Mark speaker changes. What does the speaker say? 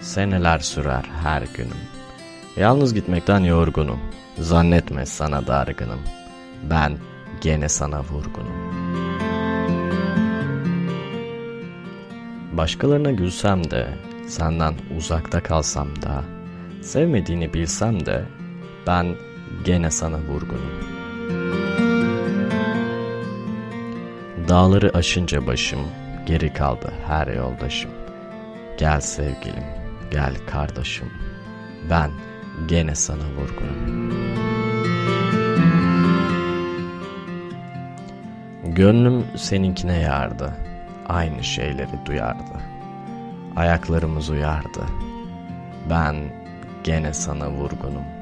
Speaker 1: Seneler sürer her günüm. Yalnız gitmekten yorgunum. Zannetme sana dargınım. Ben gene sana vurgunum. Başkalarına gülsem de, senden uzakta kalsam da, sevmediğini bilsem de, ben gene sana vurgunum. Dağları aşınca başım, geri kaldı her yoldaşım. Gel sevgilim, gel kardeşim, ben gene sana vurgunum. Gönlüm seninkine yardı, aynı şeyleri duyardı. Ayaklarımız uyardı, ben gene sana vurgunum.